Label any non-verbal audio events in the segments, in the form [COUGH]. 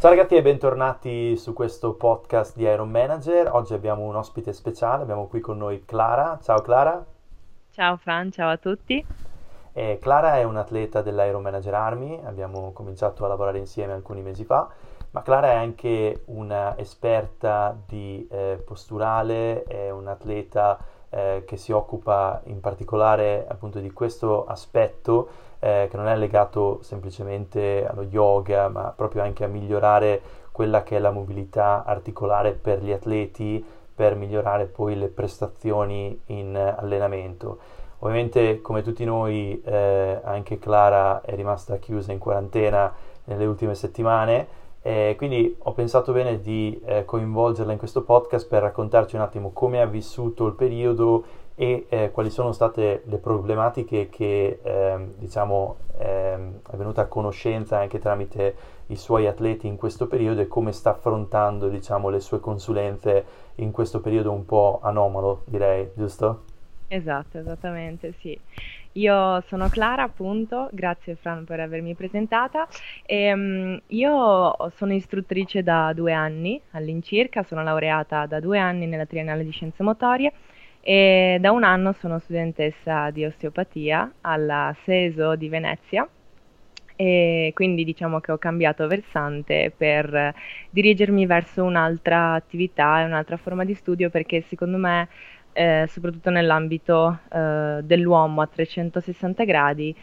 Ciao ragazzi e bentornati su questo podcast di Iron Manager. Oggi abbiamo un ospite speciale, abbiamo qui con noi Clara. Ciao Clara. Ciao Fran, ciao a tutti. Eh, Clara è un'atleta dell'Iron Manager Army, abbiamo cominciato a lavorare insieme alcuni mesi fa, ma Clara è anche un'esperta di eh, posturale, è un'atleta eh, che si occupa in particolare appunto di questo aspetto eh, che non è legato semplicemente allo yoga, ma proprio anche a migliorare quella che è la mobilità articolare per gli atleti, per migliorare poi le prestazioni in allenamento. Ovviamente, come tutti noi, eh, anche Clara è rimasta chiusa in quarantena nelle ultime settimane. Eh, quindi ho pensato bene di eh, coinvolgerla in questo podcast per raccontarci un attimo come ha vissuto il periodo e eh, quali sono state le problematiche che ehm, diciamo, ehm, è venuta a conoscenza anche tramite i suoi atleti in questo periodo e come sta affrontando diciamo, le sue consulenze in questo periodo un po' anomalo, direi, giusto? Esatto, esattamente, sì. Io sono Clara, appunto, grazie Fran per avermi presentata. E, um, io sono istruttrice da due anni all'incirca, sono laureata da due anni nella triennale di scienze motorie e da un anno sono studentessa di osteopatia alla SESO di Venezia. E quindi diciamo che ho cambiato versante per dirigermi verso un'altra attività e un'altra forma di studio perché secondo me eh, soprattutto nell'ambito eh, dell'uomo a 360 gradi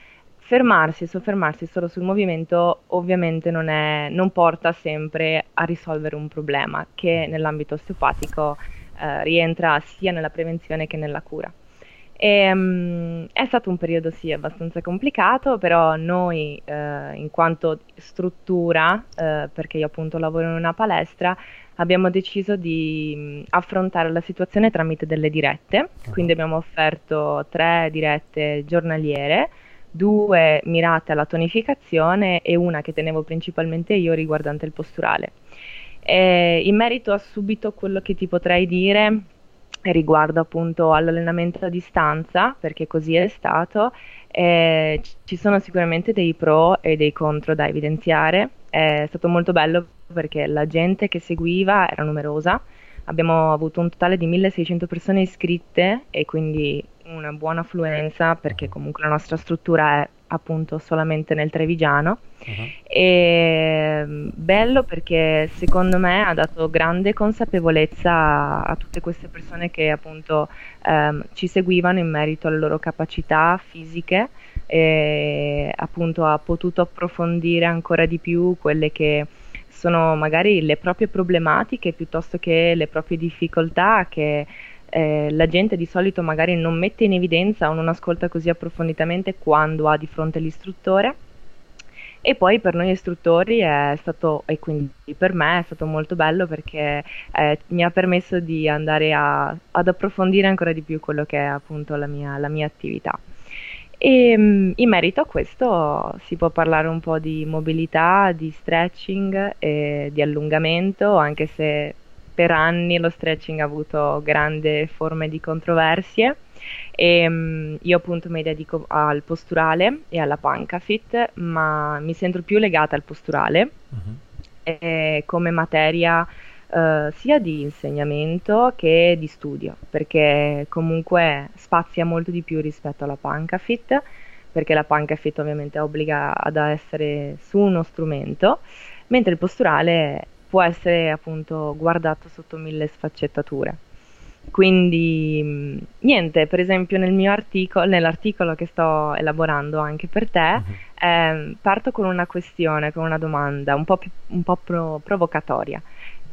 fermarsi e soffermarsi solo sul movimento ovviamente non, è, non porta sempre a risolvere un problema che nell'ambito osteopatico eh, rientra sia nella prevenzione che nella cura. E, um, è stato un periodo sì abbastanza complicato, però noi eh, in quanto struttura, eh, perché io appunto lavoro in una palestra, abbiamo deciso di mh, affrontare la situazione tramite delle dirette, uh-huh. quindi abbiamo offerto tre dirette giornaliere, due mirate alla tonificazione e una che tenevo principalmente io riguardante il posturale. E in merito a subito quello che ti potrei dire riguardo appunto all'allenamento a distanza, perché così è stato, eh, ci sono sicuramente dei pro e dei contro da evidenziare. È stato molto bello perché la gente che seguiva era numerosa, abbiamo avuto un totale di 1600 persone iscritte e quindi una buona affluenza perché comunque la nostra struttura è appunto solamente nel Trevigiano. Uh-huh. E bello perché secondo me ha dato grande consapevolezza a tutte queste persone che appunto ehm, ci seguivano in merito alle loro capacità fisiche e appunto ha potuto approfondire ancora di più quelle che sono magari le proprie problematiche piuttosto che le proprie difficoltà che eh, la gente di solito magari non mette in evidenza o non ascolta così approfonditamente quando ha di fronte l'istruttore. E poi per noi istruttori è stato, e quindi per me è stato molto bello perché eh, mi ha permesso di andare a, ad approfondire ancora di più quello che è appunto la mia, la mia attività. E mm, in merito a questo si può parlare un po' di mobilità, di stretching e di allungamento, anche se per anni lo stretching ha avuto grandi forme di controversie e um, io appunto mi dedico al posturale e alla pancafit, ma mi sento più legata al posturale uh-huh. come materia uh, sia di insegnamento che di studio, perché comunque spazia molto di più rispetto alla pancafit, perché la pancafit ovviamente obbliga ad essere su uno strumento, mentre il posturale può essere appunto guardato sotto mille sfaccettature. Quindi niente, per esempio nel mio articolo, nell'articolo che sto elaborando anche per te, uh-huh. eh, parto con una questione, con una domanda un po', più, un po pro- provocatoria.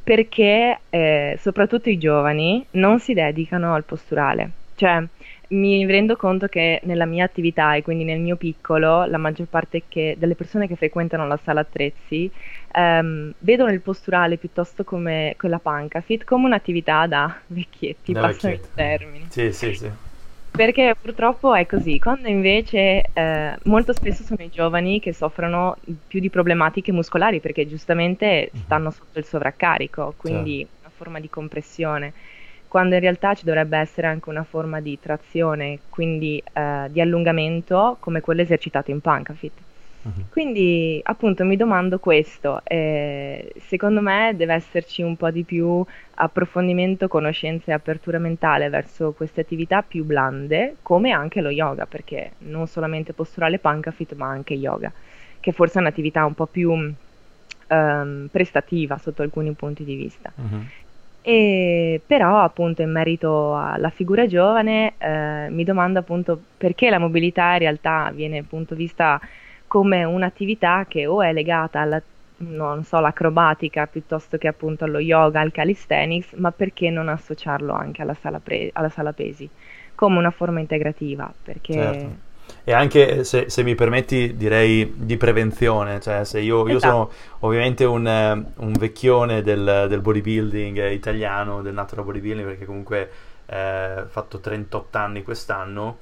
Perché eh, soprattutto i giovani non si dedicano al posturale? Cioè, mi rendo conto che nella mia attività e quindi nel mio piccolo, la maggior parte che, delle persone che frequentano la sala attrezzi ehm, vedono il posturale piuttosto come quella pancafit come un'attività da vecchietti, da passano vecchietti. i termini. Sì, sì, sì. Perché purtroppo è così, quando invece eh, molto spesso sono i giovani che soffrono più di problematiche muscolari perché giustamente mhm. stanno sotto il sovraccarico, quindi certo. una forma di compressione quando in realtà ci dovrebbe essere anche una forma di trazione, quindi eh, di allungamento come quello esercitato in Pancafit. Uh-huh. Quindi appunto mi domando questo, eh, secondo me deve esserci un po' di più approfondimento, conoscenza e apertura mentale verso queste attività più blande, come anche lo yoga, perché non solamente posturale pancafit ma anche yoga, che forse è un'attività un po' più um, prestativa sotto alcuni punti di vista. Uh-huh. E però appunto in merito alla figura giovane eh, mi domando appunto perché la mobilità in realtà viene appunto vista come un'attività che o è legata alla non so, l'acrobatica piuttosto che appunto allo yoga, al calisthenics, ma perché non associarlo anche alla sala, pre- alla sala pesi come una forma integrativa? Perché certo e anche se, se, mi permetti direi di prevenzione, cioè se io, io sono esatto. ovviamente un, un vecchione del, del, bodybuilding italiano, del natural bodybuilding perché comunque eh, ho fatto 38 anni quest'anno,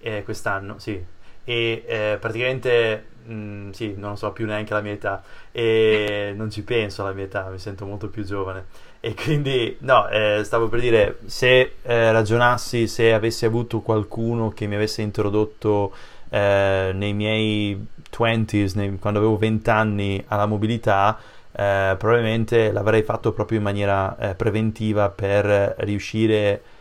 eh, quest'anno sì, e eh, praticamente mm, sì, non so più neanche la mia età. E [LAUGHS] non ci penso alla mia età, mi sento molto più giovane. E quindi no, eh, stavo per dire se eh, ragionassi, se avessi avuto qualcuno che mi avesse introdotto eh, nei miei 20s, quando avevo 20 anni alla mobilità, eh, probabilmente l'avrei fatto proprio in maniera eh, preventiva per riuscire a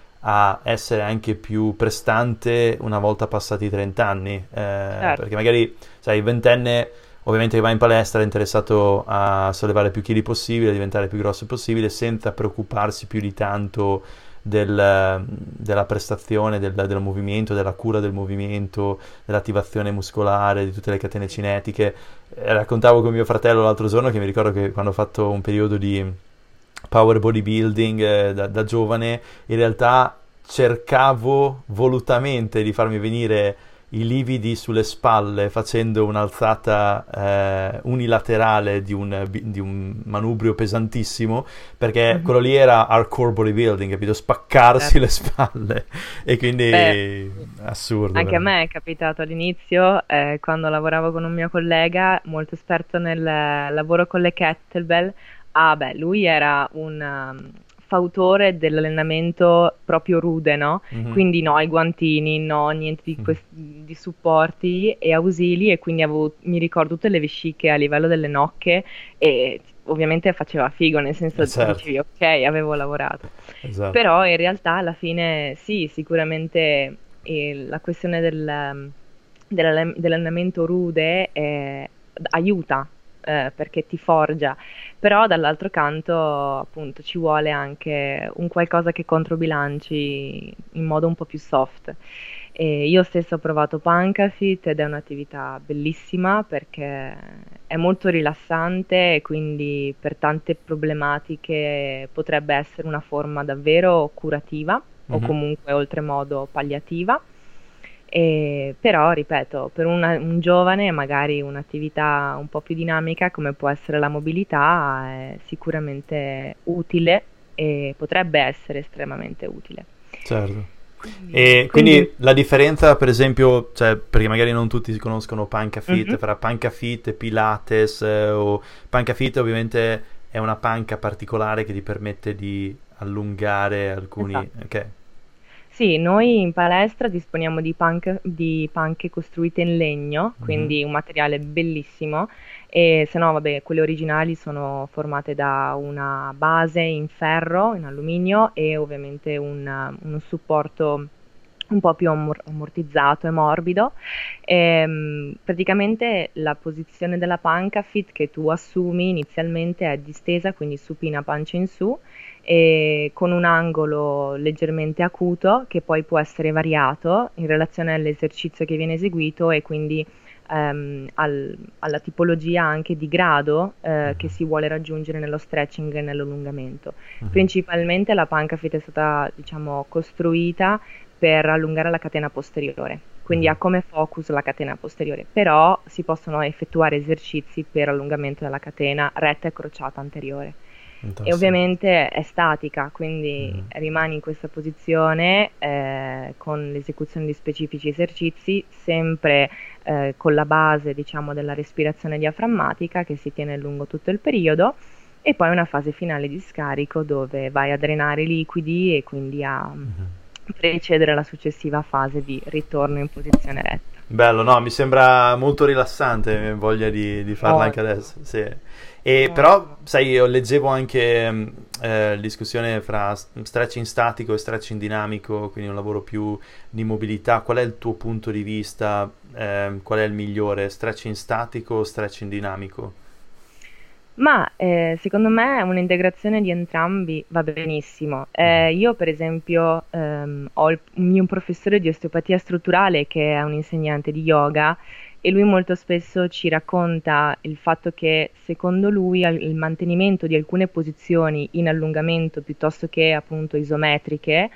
essere anche più prestante una volta passati i 30 anni. Eh, certo. Perché magari, sai, il ventenne ovviamente che va in palestra è interessato a sollevare più chili possibile, a diventare più grosso possibile, senza preoccuparsi più di tanto del, della prestazione, del, del, movimento, della cura del movimento, dell'attivazione muscolare, di tutte le catene cinetiche. Eh, raccontavo con mio fratello l'altro giorno che mi ricordo che quando ho fatto un periodo di power bodybuilding eh, da, da giovane, in realtà cercavo volutamente di farmi venire i lividi sulle spalle facendo un'alzata eh, unilaterale di un, di un, manubrio pesantissimo perché mm-hmm. quello lì era hardcore bodybuilding, capito? Spaccarsi certo. le spalle e quindi Beh, assurdo. Anche veramente. a me è capitato all'inizio eh, quando lavoravo con un mio collega molto esperto nel lavoro con le kettlebell. Ah, beh, lui era un um, fautore dell'allenamento proprio rude, no? Mm-hmm. Quindi no, i guantini, no, niente di, questi, di supporti e ausili e quindi avevo, mi ricordo tutte le vesciche a livello delle nocche e ovviamente faceva figo, nel senso certo. dicevi ok, avevo lavorato. Esatto. Però in realtà alla fine sì, sicuramente eh, la questione del, dell'allenamento rude eh, aiuta eh, perché ti forgia, però dall'altro canto appunto ci vuole anche un qualcosa che controbilanci in modo un po' più soft. E io stessa ho provato Pancafit ed è un'attività bellissima perché è molto rilassante e quindi per tante problematiche potrebbe essere una forma davvero curativa mm-hmm. o mhm. comunque oltremodo palliativa e, però, ripeto, per una, un giovane magari un'attività un po' più dinamica come può essere la mobilità è sicuramente utile e potrebbe essere estremamente utile. Certo. E quindi, quindi, la differenza, per esempio, cioè, perché magari non tutti conoscono Pancafit, mm-hmm. fra Pancafit e Pilates eh, o Pancafit ovviamente è una panca particolare che ti permette di allungare alcuni... Esatto. Okay. Sì, noi in palestra disponiamo di, panche, di panche costruite in legno, mm-hmm. quindi un materiale bellissimo, e se no, vabbè, quelle originali sono formate da una base in ferro, in alluminio e ovviamente un, un supporto un po' più ammortizzato e morbido. E, ehm, praticamente la posizione della panca fit che tu assumi inizialmente è distesa, quindi supina pancia in su e con un angolo leggermente acuto che poi può essere variato in relazione all'esercizio che viene eseguito e quindi ehm, al, alla tipologia anche di grado eh, che si vuole raggiungere nello stretching e nell'allungamento. Uh-huh. Principalmente la pancafit è stata diciamo, costruita per allungare la catena posteriore, quindi ha come focus la catena posteriore, però si possono effettuare esercizi per allungamento della catena retta e crociata anteriore e ovviamente è statica, quindi mm. rimani in questa posizione eh, con l'esecuzione di specifici esercizi, sempre eh, con la base diciamo, della respirazione diaframmatica che si tiene lungo tutto il periodo e poi una fase finale di scarico dove vai a drenare i liquidi e quindi a mm-hmm. precedere la successiva fase di ritorno in posizione retta. Bello, no, mi sembra molto rilassante, voglia di, di farla oh. anche adesso. Sì. E oh. però, sai, io leggevo anche mm, eh, discussione fra stretching statico e stretching dinamico, quindi un lavoro più di mobilità. Qual è il tuo punto di vista? Eh, qual è il migliore, stretching statico o stretching dinamico? Ma eh, secondo me un'integrazione di entrambi va benissimo. Eh, mm. io per esempio ehm, ho il, un mio professore di osteopatia strutturale che è un insegnante di yoga e lui molto spesso ci racconta il fatto che secondo lui il mantenimento di alcune posizioni in allungamento piuttosto che appunto isometriche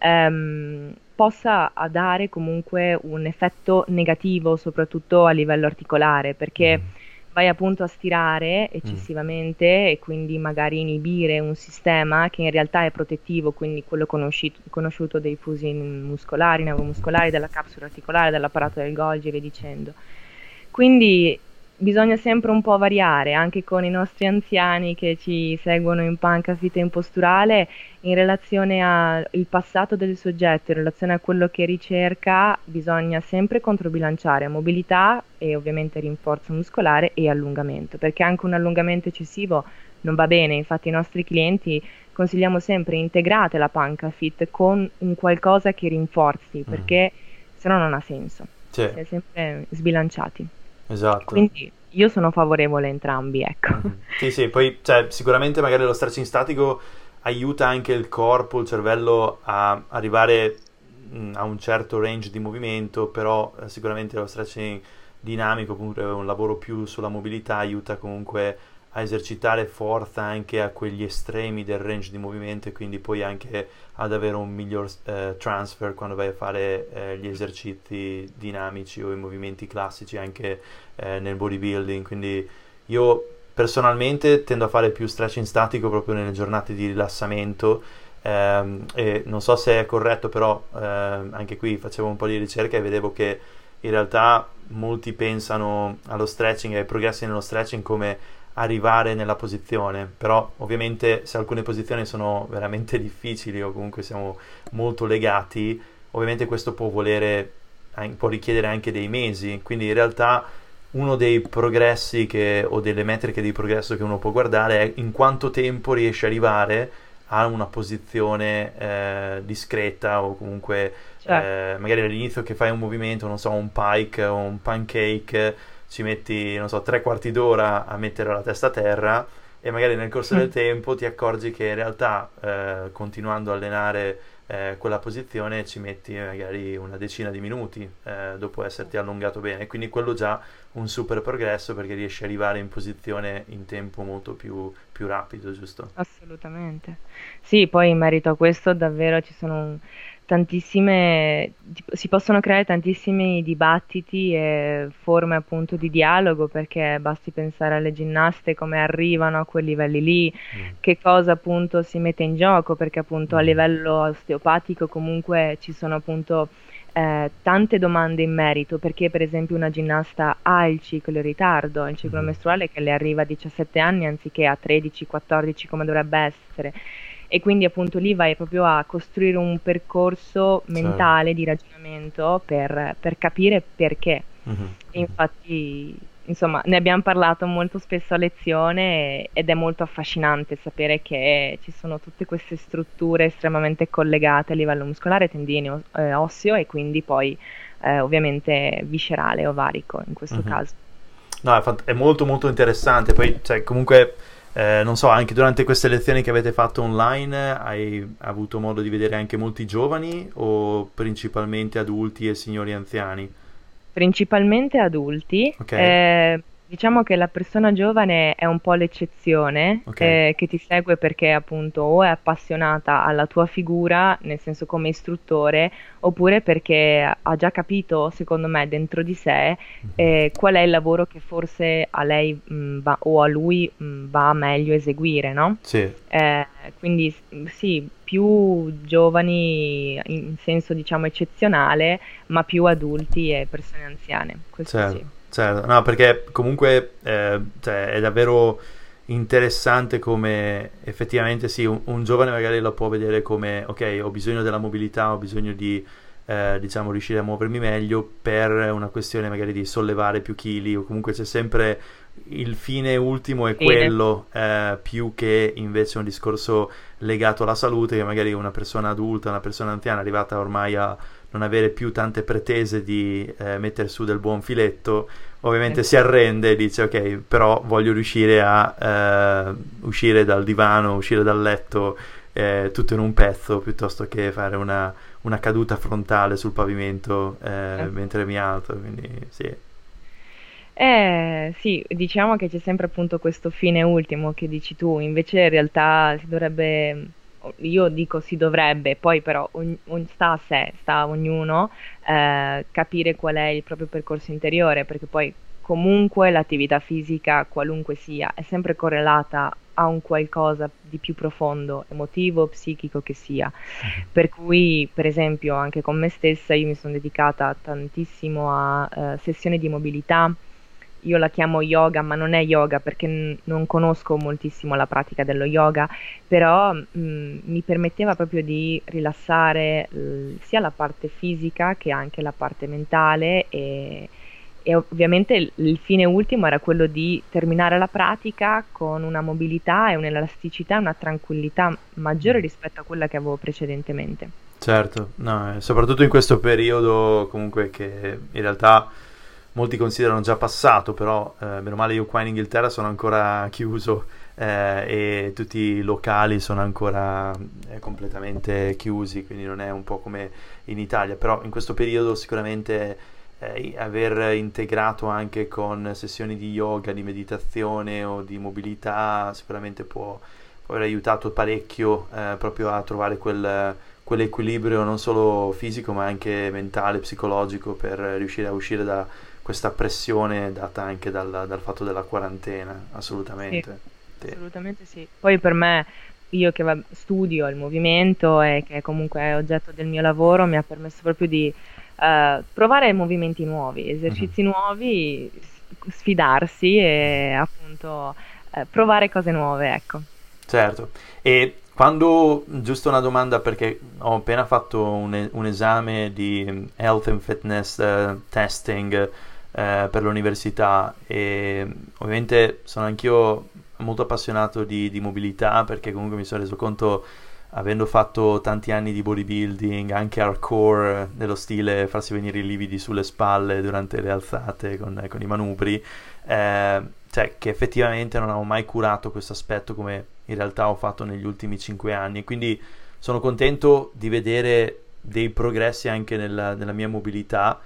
ehm, possa dare comunque un effetto negativo soprattutto a livello articolare perché mm vai appunto a stirare eccessivamente mm. e quindi magari inibire un sistema che in realtà è protettivo, quindi quello conosciuto, conosciuto dei fusi muscolari, neuromuscolari, della capsula articolare, dell'apparato del Golgi e via dicendo. Quindi bisogna sempre un po' variare, anche con i nostri anziani che ci seguono in panca vita in posturale, in relazione al passato del soggetto, in relazione a quello che ricerca, bisogna sempre controbilanciare mobilità e ovviamente rinforzo muscolare e allungamento, perché anche un allungamento eccessivo non va bene, infatti i nostri clienti consigliamo sempre integrate la panca fit con un qualcosa che rinforzi, mm. perché se no non ha senso, sì. si è sempre sbilanciati. Esatto. Quindi io sono favorevole a entrambi, ecco. Mm-hmm. Sì, sì, poi cioè, sicuramente magari lo stretching statico aiuta anche il corpo, il cervello a arrivare mm, a un certo range di movimento, però eh, sicuramente lo stretching dinamico, comunque un lavoro più sulla mobilità, aiuta comunque a esercitare forza anche a quegli estremi del range di movimento e quindi poi anche ad avere un miglior eh, transfer quando vai a fare eh, gli esercizi dinamici o i movimenti classici anche eh, nel bodybuilding. Quindi io personalmente tendo a fare più stretching statico proprio nelle giornate di rilassamento. Ehm, e non so se è corretto, però ehm, anche qui facevo un po' di ricerca e vedevo che in realtà molti pensano allo stretching e ai progressi nello stretching come arrivare nella posizione, però ovviamente se alcune posizioni sono veramente [LAUGHS] difficili o comunque siamo molto legati, ovviamente questo può volere, può richiedere anche dei mesi, quindi in realtà uno dei progressi che, o delle metriche di progresso che uno può guardare è in quanto tempo riesce ad arrivare a una posizione eh, discreta o comunque certo. eh, magari all'inizio che fai un movimento, non so, un pike o un pancake ci metti, non so, tre quarti d'ora a mettere la testa a terra e magari nel corso mm. del tempo ti accorgi che in realtà eh, continuando a allenare eh, quella posizione ci metti magari una decina di minuti eh, dopo esserti allungato bene, quindi quello già un super progresso perché riesci ad arrivare in posizione in tempo molto più, più rapido, giusto? Assolutamente. Sì, poi in merito a questo davvero ci sono tantissime, si possono creare tantissimi dibattiti e forme appunto di dialogo perché basti pensare alle ginnaste come arrivano a quei livelli lì, mm. che cosa appunto si mette in gioco perché appunto mm. a livello osteopatico comunque ci sono appunto eh, tante domande in merito perché per esempio una ginnasta ha il ciclo in ritardo, il ciclo mm. mestruale che le arriva a 17 anni anziché a 13-14 come dovrebbe essere e quindi appunto lì vai proprio a costruire un percorso mentale certo. di ragionamento per, per capire perché. Mm-hmm. E infatti, insomma, ne abbiamo parlato molto spesso a lezione ed è molto affascinante sapere che ci sono tutte queste strutture estremamente collegate a livello muscolare, tendineo, eh, osseo e quindi poi eh, ovviamente viscerale, ovarico in questo mm-hmm. caso. No, è, fant- è molto molto interessante, poi cioè, comunque eh, non so, anche durante queste lezioni che avete fatto online hai avuto modo di vedere anche molti giovani o principalmente adulti e signori anziani? Principalmente adulti. Okay. Eh, Diciamo che la persona giovane è un po' l'eccezione okay. eh, che ti segue perché appunto o è appassionata alla tua figura, nel senso come istruttore, oppure perché ha già capito, secondo me, dentro di sé mhm. eh, qual è il lavoro che forse a lei mh, mm, va, o a lui mh, mm, va meglio eseguire, no? Sì. Eh, quindi sì, più giovani in senso diciamo eccezionale, ma più adulti e persone anziane. Questo certo. sì. Certo, no, perché comunque eh, cioè, è davvero interessante come effettivamente sì, un, un, giovane magari lo può vedere come ok, ho bisogno della mobilità, ho bisogno di eh, diciamo, riuscire a muovermi meglio per una questione magari di sollevare più chili o comunque c'è sempre il fine ultimo è quello eh, più che invece un discorso legato alla salute che magari una persona adulta, una persona anziana arrivata ormai a non avere più tante pretese di eh, mettere su del buon filetto, ovviamente si arrende e dice ok, però voglio riuscire a eh, uscire dal divano, uscire dal letto eh, tutto in un pezzo piuttosto che fare una, una caduta frontale sul pavimento eh, mentre mi alzo, quindi sì. Eh sì, diciamo che c'è sempre appunto questo fine ultimo che dici tu, invece in realtà si dovrebbe io dico si dovrebbe, poi però ogn- sta a sé, sta a ognuno eh, capire qual è il proprio percorso interiore, perché poi comunque l'attività fisica, qualunque sia, è sempre correlata a un qualcosa di più profondo, emotivo, psichico che sia. Per cui, per esempio, anche con me stessa io mi sono dedicata tantissimo a uh, sessioni di mobilità, io la chiamo yoga, ma non è yoga perché n- non conosco moltissimo la pratica dello yoga, però mh, mm, mi permetteva proprio di rilassare l- sia la parte fisica che anche la parte mentale e, e ovviamente il, il, fine ultimo era quello di terminare la pratica con una mobilità e un'elasticità e una tranquillità maggiore rispetto a quella che avevo precedentemente. Certo, no, soprattutto in questo periodo comunque che in realtà molti considerano già passato, però eh, meno male io qua in Inghilterra sono ancora chiuso eh, e tutti i locali sono ancora eh, completamente chiusi, quindi non è un po' come in Italia, però in questo periodo sicuramente eh, aver integrato anche con sessioni di yoga, di meditazione o di mobilità sicuramente può, aver aiutato parecchio eh, proprio a trovare quel quell'equilibrio non solo fisico ma anche mentale, psicologico per riuscire a uscire da, questa pressione data anche dal, dal fatto della quarantena, assolutamente. Sì, assolutamente sì. Poi per me, io che studio il movimento e che comunque è oggetto del mio lavoro, mi ha permesso proprio di uh, provare movimenti nuovi, esercizi uh-huh. nuovi, sfidarsi e appunto uh, provare cose nuove, ecco. Certo, e quando, giusto una domanda perché ho appena fatto un, un esame di Health and Fitness uh, Testing eh, per l'università e ovviamente sono anch'io molto appassionato di, di, mobilità perché comunque mi sono reso conto avendo fatto tanti anni di bodybuilding anche hardcore nello stile farsi venire i lividi sulle spalle durante le alzate con, con i manubri eh, cioè che effettivamente non avevo mai curato questo aspetto come in realtà ho fatto negli ultimi cinque anni. Quindi sono contento di vedere dei progressi anche nella, nella mia mobilità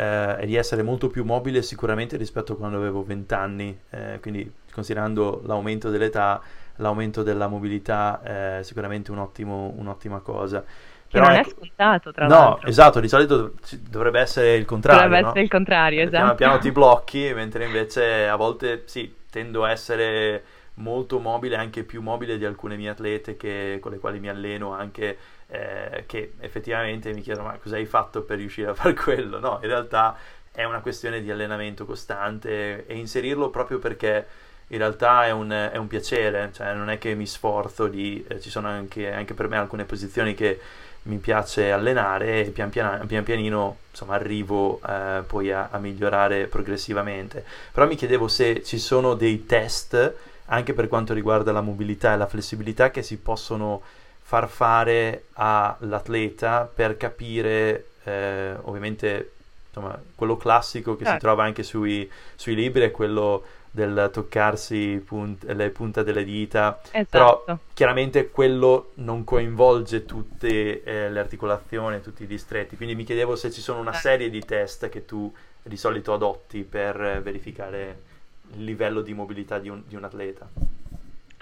eh, e di essere molto più mobile sicuramente rispetto a quando avevo 20 anni, eh, quindi considerando l'aumento dell'età, l'aumento della mobilità è sicuramente un ottimo, un'ottima cosa. Però non ecco, è scontato, tra no, l'altro. No, esatto, di solito dovrebbe essere il contrario. Dovrebbe no? essere il contrario, esatto. Piano piano ti blocchi, mentre invece a volte sì, tendo a essere molto mobile, anche più mobile di alcune mie atlete che, con le quali mi alleno anche eh, che effettivamente mi chiedono ma cosa hai fatto per riuscire a fare [LAUGHS] quello? No, in realtà è una questione di allenamento costante e inserirlo proprio perché in realtà è un, è un piacere, cioè non è che mi sforzo di, eh, ci sono anche, anche, per me alcune posizioni che mi piace allenare e pian, pian, pian pianino insomma arrivo eh, poi a, a migliorare progressivamente. Però mi chiedevo se ci sono dei test anche per quanto riguarda la mobilità e la flessibilità che si possono far fare all'atleta per capire, eh, ovviamente, insomma, quello classico che eh. si certo. trova anche sui, sui, libri è quello del toccarsi punt- le punte delle dita, esatto. però chiaramente quello non coinvolge tutte eh, le articolazioni, tutti i distretti, quindi mi chiedevo se ci sono una certo. serie di test che tu di solito adotti per verificare il livello di mobilità di un, di un atleta.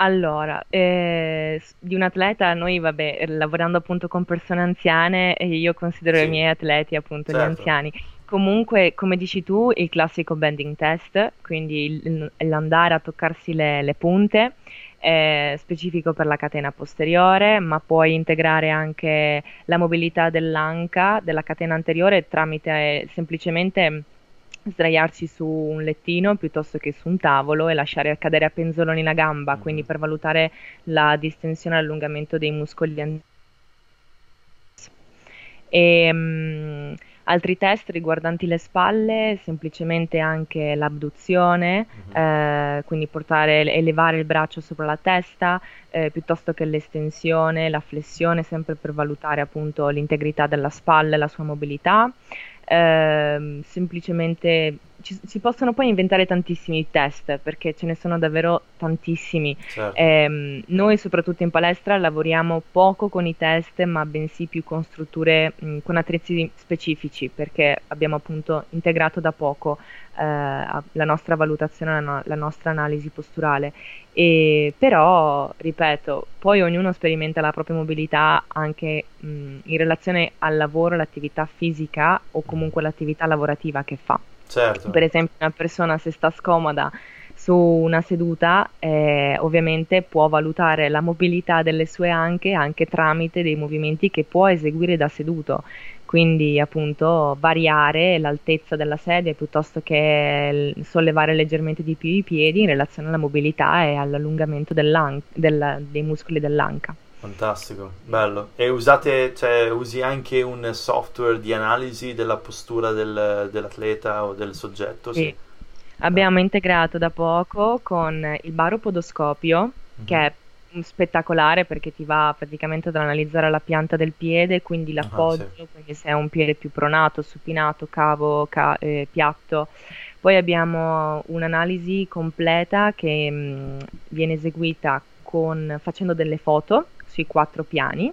Allora, eh, di un atleta, noi vabbè, lavorando appunto con persone anziane, io considero sì. i miei atleti appunto certo. gli anziani. Comunque, come dici tu, il classico bending test, quindi il, l'andare a toccarsi le, le punte, è specifico per la catena posteriore, ma puoi integrare anche la mobilità dell'anca, della catena anteriore tramite eh, semplicemente sdraiarsi su un lettino piuttosto che su un tavolo e lasciare cadere a penzoloni la gamba, mm-hmm. quindi per valutare la distensione e l'allungamento dei muscoli E, mh, altri test riguardanti le spalle, semplicemente anche l'abduzione, uh-huh. eh, quindi portare, elevare il braccio sopra la testa, eh, piuttosto che l'estensione, la flessione, sempre per valutare appunto l'integrità della spalla e la sua mobilità. Eh, semplicemente ci, si possono poi inventare tantissimi test perché ce ne sono davvero tantissimi. Certo. Eh, noi soprattutto in palestra lavoriamo poco con i test ma bensì più con strutture, mh, con attrezzi specifici perché abbiamo appunto integrato da poco eh, la nostra valutazione, la, la nostra analisi posturale. E, però, ripeto, poi ognuno sperimenta la propria mobilità anche mh, in relazione al lavoro, all'attività fisica o comunque l'attività lavorativa che fa. Certo. Per esempio, una persona se sta scomoda su una seduta, eh, ovviamente può valutare la mobilità delle sue anche, anche tramite dei movimenti che può eseguire da seduto. Quindi, appunto, variare l'altezza della sedia piuttosto che sollevare leggermente di più i piedi in relazione alla mobilità e all'allungamento dei muscoli dell'anca. Fantastico, bello. E usate, cioè, usi anche un software di analisi della postura del, dell'atleta o del soggetto? Sì. sì. Abbiamo integrato da poco con il baropodoscopio, mm-hmm. che è spettacolare perché ti va praticamente ad analizzare la pianta del piede, quindi l'appoggio, ah, sì. quindi se è un piede più pronato, supinato, cavo, ca- eh, piatto. Poi abbiamo un'analisi completa che mh, mm, viene eseguita con, facendo delle foto sui quattro piani,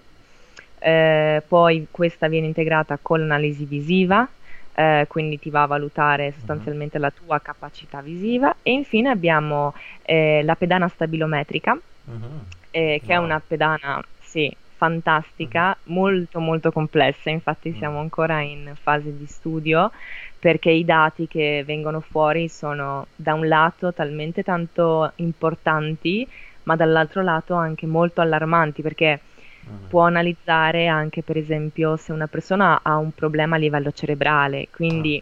eh, poi questa viene integrata con l'analisi visiva, eh, quindi ti va a valutare sostanzialmente uh-huh. la tua capacità visiva e infine abbiamo eh, la pedana stabilometrica, uh-huh. che wow. è una pedana, sì, fantastica, uh-huh. molto molto complessa, infatti siamo ancora in fase di studio perché i dati che vengono fuori sono da un lato talmente tanto importanti ma dall'altro lato anche molto allarmanti perché mm. può analizzare anche per esempio se una persona ha un problema a livello cerebrale, quindi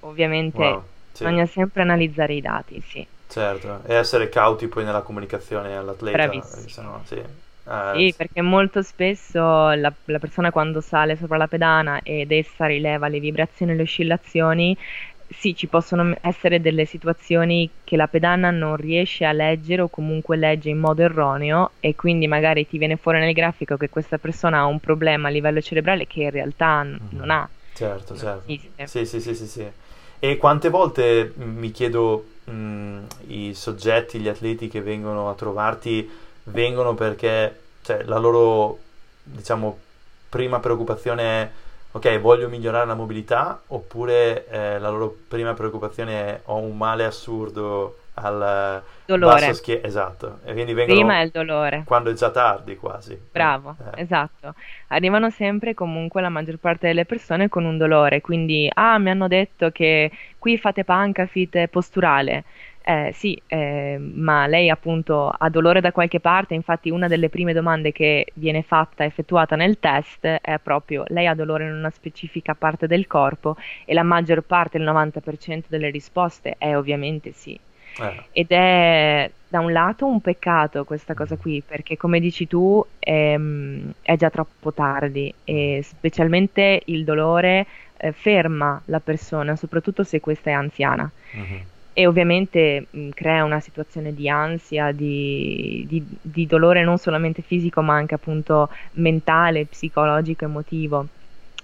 oh. ovviamente wow. sì. bisogna sempre analizzare i dati, sì. Certo, e essere cauti poi nella comunicazione all'atleta. Bravissimo. Sennò, sì. Eh, sì, perché molto spesso la, la, persona quando sale sopra la pedana ed essa rileva le vibrazioni e le oscillazioni sì, ci possono essere delle situazioni che la pedana non riesce a leggere o comunque legge in modo erroneo e quindi magari ti viene fuori nel grafico che questa persona ha un problema a livello cerebrale che in realtà mm-hmm. non ha. Certo, certo. Sì, sì, sì, sì, sì. E quante volte mm, mi chiedo mh, mm, i soggetti, gli atleti che vengono a trovarti vengono perché cioè, la loro, diciamo, prima preoccupazione è ok, voglio migliorare la mobilità, oppure eh, la loro prima preoccupazione è ho un male assurdo al dolore. Schie- esatto. E quindi vengono Prima è il dolore. Quando è già tardi quasi. Bravo, eh. esatto. Arrivano sempre comunque la maggior parte delle persone con un dolore, quindi ah, mi hanno detto che qui fate pancafit posturale. Eh, sì, eh, ma lei appunto ha dolore da qualche parte, infatti una delle prime domande che viene fatta, effettuata nel test è proprio lei ha dolore in una specifica parte del corpo e la maggior parte, il 90% delle risposte è ovviamente sì. Eh. Ed è da un lato un peccato questa cosa qui, perché come dici tu è, è già troppo tardi e specialmente il dolore eh, ferma la persona, soprattutto se questa è anziana. Uh-huh e ovviamente mh, crea una situazione di ansia, di, di, di, dolore non solamente fisico ma anche appunto mentale, psicologico, emotivo.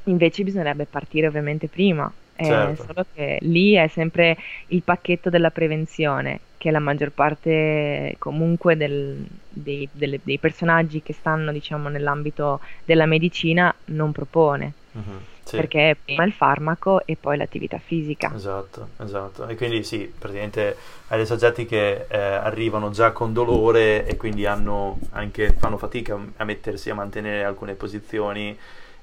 Invece bisognerebbe partire ovviamente prima, eh, certo. solo che lì è sempre il pacchetto della prevenzione che la maggior parte comunque del, dei, delle, dei, personaggi che stanno diciamo nell'ambito della medicina non propone. Uh-huh. Sì. Perché prima il farmaco e poi l'attività fisica. Esatto, esatto. E quindi sì, praticamente hai dei soggetti che eh, arrivano già con dolore e quindi anche, fanno fatica a mettersi a mantenere alcune posizioni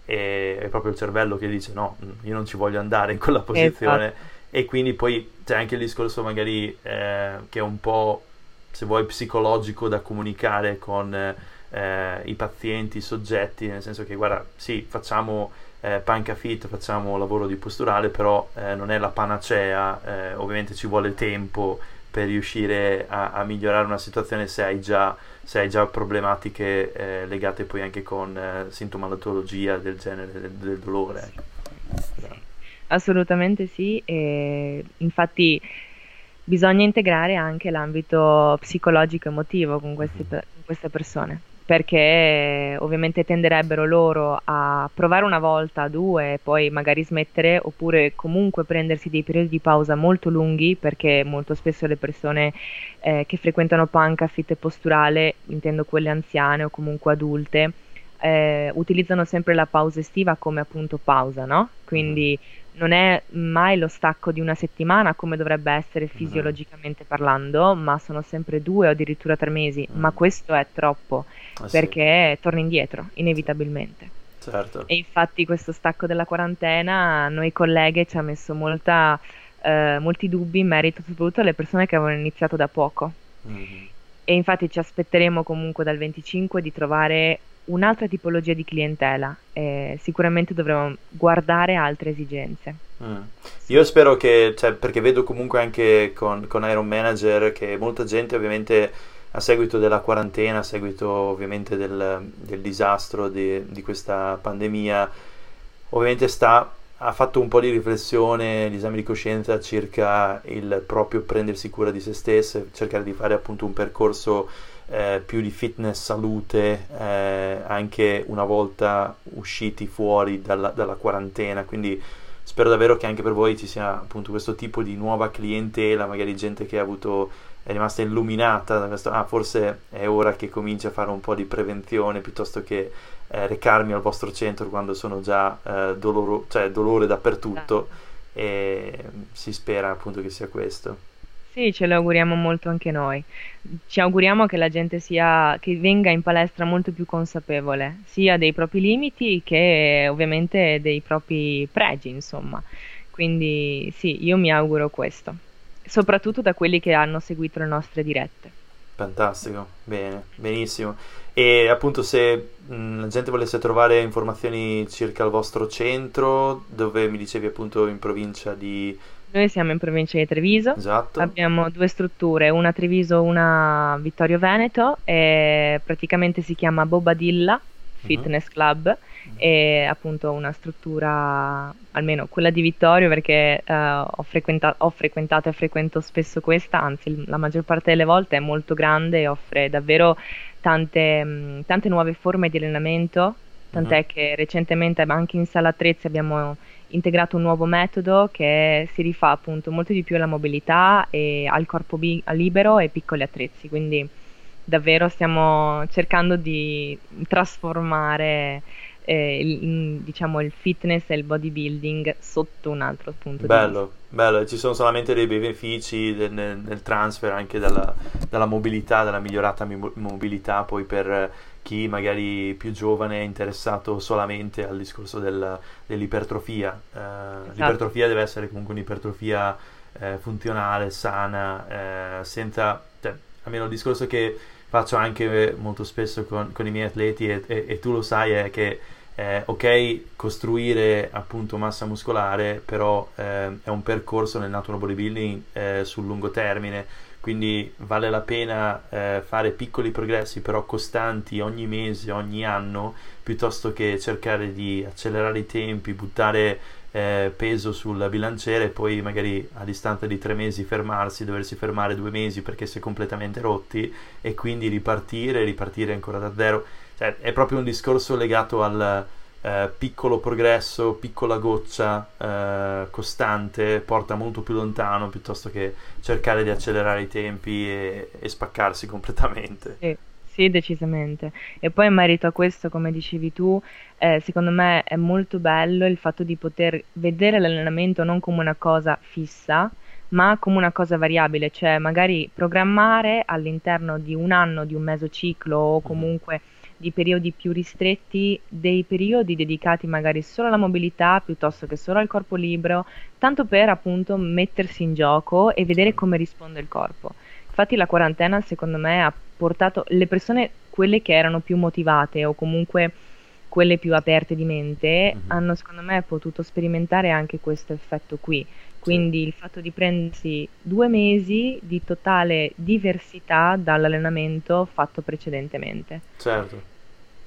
e è proprio il cervello che dice no, io non ci voglio andare in quella posizione. Esatto. E quindi poi c'è anche il discorso magari eh, che è un po', se vuoi, psicologico da comunicare con eh, i pazienti, i soggetti, nel senso che guarda, sì, facciamo eh, panca fit, facciamo lavoro di posturale, però eh, non è la panacea, eh, ovviamente ci vuole tempo per riuscire a, a, migliorare una situazione se hai già, se hai già problematiche eh, legate poi anche con eh, sintomatologia del genere del, del dolore. Assolutamente sì, e infatti bisogna integrare anche l'ambito psicologico emotivo con, questi, con queste persone perché ovviamente tenderebbero loro a provare una volta, due, e poi magari smettere, oppure comunque prendersi dei periodi di pausa molto lunghi, perché molto spesso le persone eh, che frequentano panca, fit e posturale, intendo quelle anziane o comunque adulte, eh, utilizzano sempre la pausa estiva come appunto pausa, no? Quindi non è mai lo stacco di una settimana come dovrebbe essere fisiologicamente parlando, ma sono sempre due o addirittura tre mesi, mm. ma questo è troppo ah, perché sì. torni indietro inevitabilmente. Certo. E infatti questo stacco della quarantena a noi colleghe ci ha messo molta, eh, molti dubbi in merito soprattutto alle persone che avevano iniziato da poco. Mm. E infatti ci aspetteremo comunque dal 25 di trovare un'altra tipologia di clientela e sicuramente dovremo guardare altre esigenze. Mm. Io spero che, cioè, perché vedo comunque anche con, con Iron Manager che molta gente ovviamente a seguito della quarantena, a seguito ovviamente del, del disastro di, di, questa pandemia, ovviamente sta, ha fatto un po' di riflessione, di esame di coscienza circa il proprio prendersi cura di se stesse, cercare di fare appunto un percorso eh, più di fitness, salute, eh, anche una volta usciti fuori dalla, dalla, quarantena. Quindi spero davvero che anche per voi ci sia appunto questo tipo di nuova clientela, magari gente che ha avuto, è rimasta illuminata da questo, ah forse è ora che cominci a fare un po' di prevenzione piuttosto che eh, recarmi al vostro centro quando sono già eh, doloro, cioè dolore dappertutto e si spera appunto che sia questo. Sì, ce lo auguriamo molto anche noi. Ci auguriamo che la gente sia, che venga in palestra molto più consapevole, sia dei propri limiti che ovviamente dei propri pregi, insomma. Quindi sì, io mi auguro questo, soprattutto da quelli che hanno seguito le nostre dirette. Fantastico, bene, benissimo. E appunto se mh, la gente volesse trovare informazioni circa il vostro centro, dove mi dicevi appunto in provincia di noi siamo in provincia di Treviso, esatto. abbiamo due strutture, una a Treviso, una a Vittorio Veneto, e praticamente si chiama Bobadilla Fitness uh-huh. Club e appunto una struttura, almeno quella di Vittorio perché uh, ho, frequenta- ho, frequentato e frequento spesso questa, anzi la maggior parte delle volte è molto grande e offre davvero tante, mh, tante nuove forme di allenamento, tant'è uh-huh. che recentemente anche in sala attrezzi abbiamo integrato un nuovo metodo che si rifà appunto molto di più alla mobilità e al corpo bi- libero e piccoli attrezzi, quindi davvero stiamo cercando di trasformare eh, il, diciamo, il fitness e il bodybuilding sotto un altro punto bello, di vista. Bello, ci sono solamente dei benefici del, nel, nel, transfer anche dalla, dalla, mobilità, dalla migliorata mi- mobilità poi per chi magari più giovane è interessato solamente al discorso del, dell'ipertrofia. Eh, esatto. L'ipertrofia deve essere comunque un'ipertrofia eh, funzionale, sana, eh, senza... Cioè, almeno il discorso che faccio anche molto spesso con, con i miei atleti e, e, e, tu lo sai è che eh, ok costruire appunto massa muscolare però eh, è un percorso nel natural bodybuilding eh, sul lungo termine quindi vale la pena eh, fare piccoli progressi però costanti ogni mese, ogni anno, piuttosto che cercare di accelerare i tempi, buttare eh, peso sul bilanciere e poi magari a distanza di tre mesi fermarsi, doversi fermare due mesi perché si è completamente rotti e quindi ripartire, ripartire ancora da zero. Cioè, è proprio un discorso legato al, eh, piccolo progresso, piccola goccia eh, costante porta molto più lontano piuttosto che cercare di accelerare i tempi e, e spaccarsi [LAUGHS] completamente. Sì. Sì, decisamente. E poi in merito a questo, come dicevi tu, eh, secondo me è molto bello il fatto di poter vedere l'allenamento non come una cosa fissa, ma come una cosa variabile, cioè magari programmare all'interno di un anno, di un mesociclo o mm-hmm. comunque mm di periodi più ristretti, dei periodi dedicati magari solo alla mobilità piuttosto che solo al corpo libero, tanto per appunto mettersi in gioco e vedere come risponde il corpo. Infatti la quarantena secondo me ha portato le persone, quelle che erano più motivate o comunque quelle più aperte di mente, mm-hmm. hanno secondo me potuto sperimentare anche questo effetto qui. Quindi il fatto di prendersi due mesi di totale diversità dall'allenamento fatto precedentemente. Certo.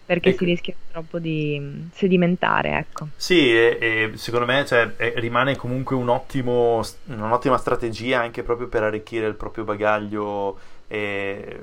Perché E si rischia troppo di mm, sedimentare, ecco. Sì, e, e secondo me cioè, e- rimane comunque un ottimo, un'ottima strategia anche proprio per arricchire il proprio bagaglio e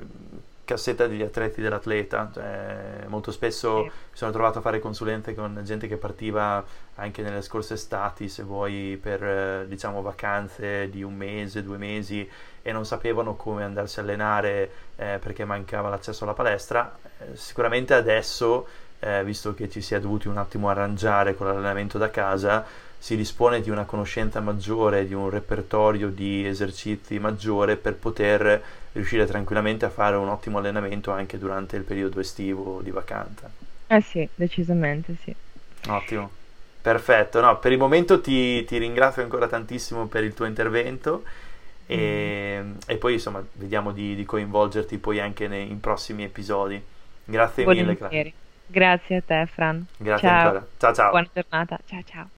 cassetta degli atleti dell'atleta. Cioè, molto spesso Sì. mi sono trovato a fare consulenze con gente che partiva anche nelle scorse estati, se vuoi, per eh, diciamo vacanze di un mese, due mesi e non sapevano come andarsi a allenare eh, perché mancava l'accesso alla palestra. Eh, sicuramente adesso eh, visto che ci si è dovuti un attimo arrangiare con l'allenamento da casa, si dispone di una conoscenza maggiore, di un repertorio di esercizi maggiore per poter riuscire tranquillamente a fare un ottimo allenamento anche durante il periodo estivo di vacanza. Eh sì, decisamente sì. Ottimo, perfetto. No, per il momento ti, ti ringrazio ancora tantissimo per il tuo intervento Mm. e, e poi insomma vediamo di, di coinvolgerti poi anche nei, in prossimi episodi. Grazie mille, Clara. Volentieri. Grazie a te, Fran. Grazie Ciao, ancora. Ciao ciao. buona giornata. Ciao ciao.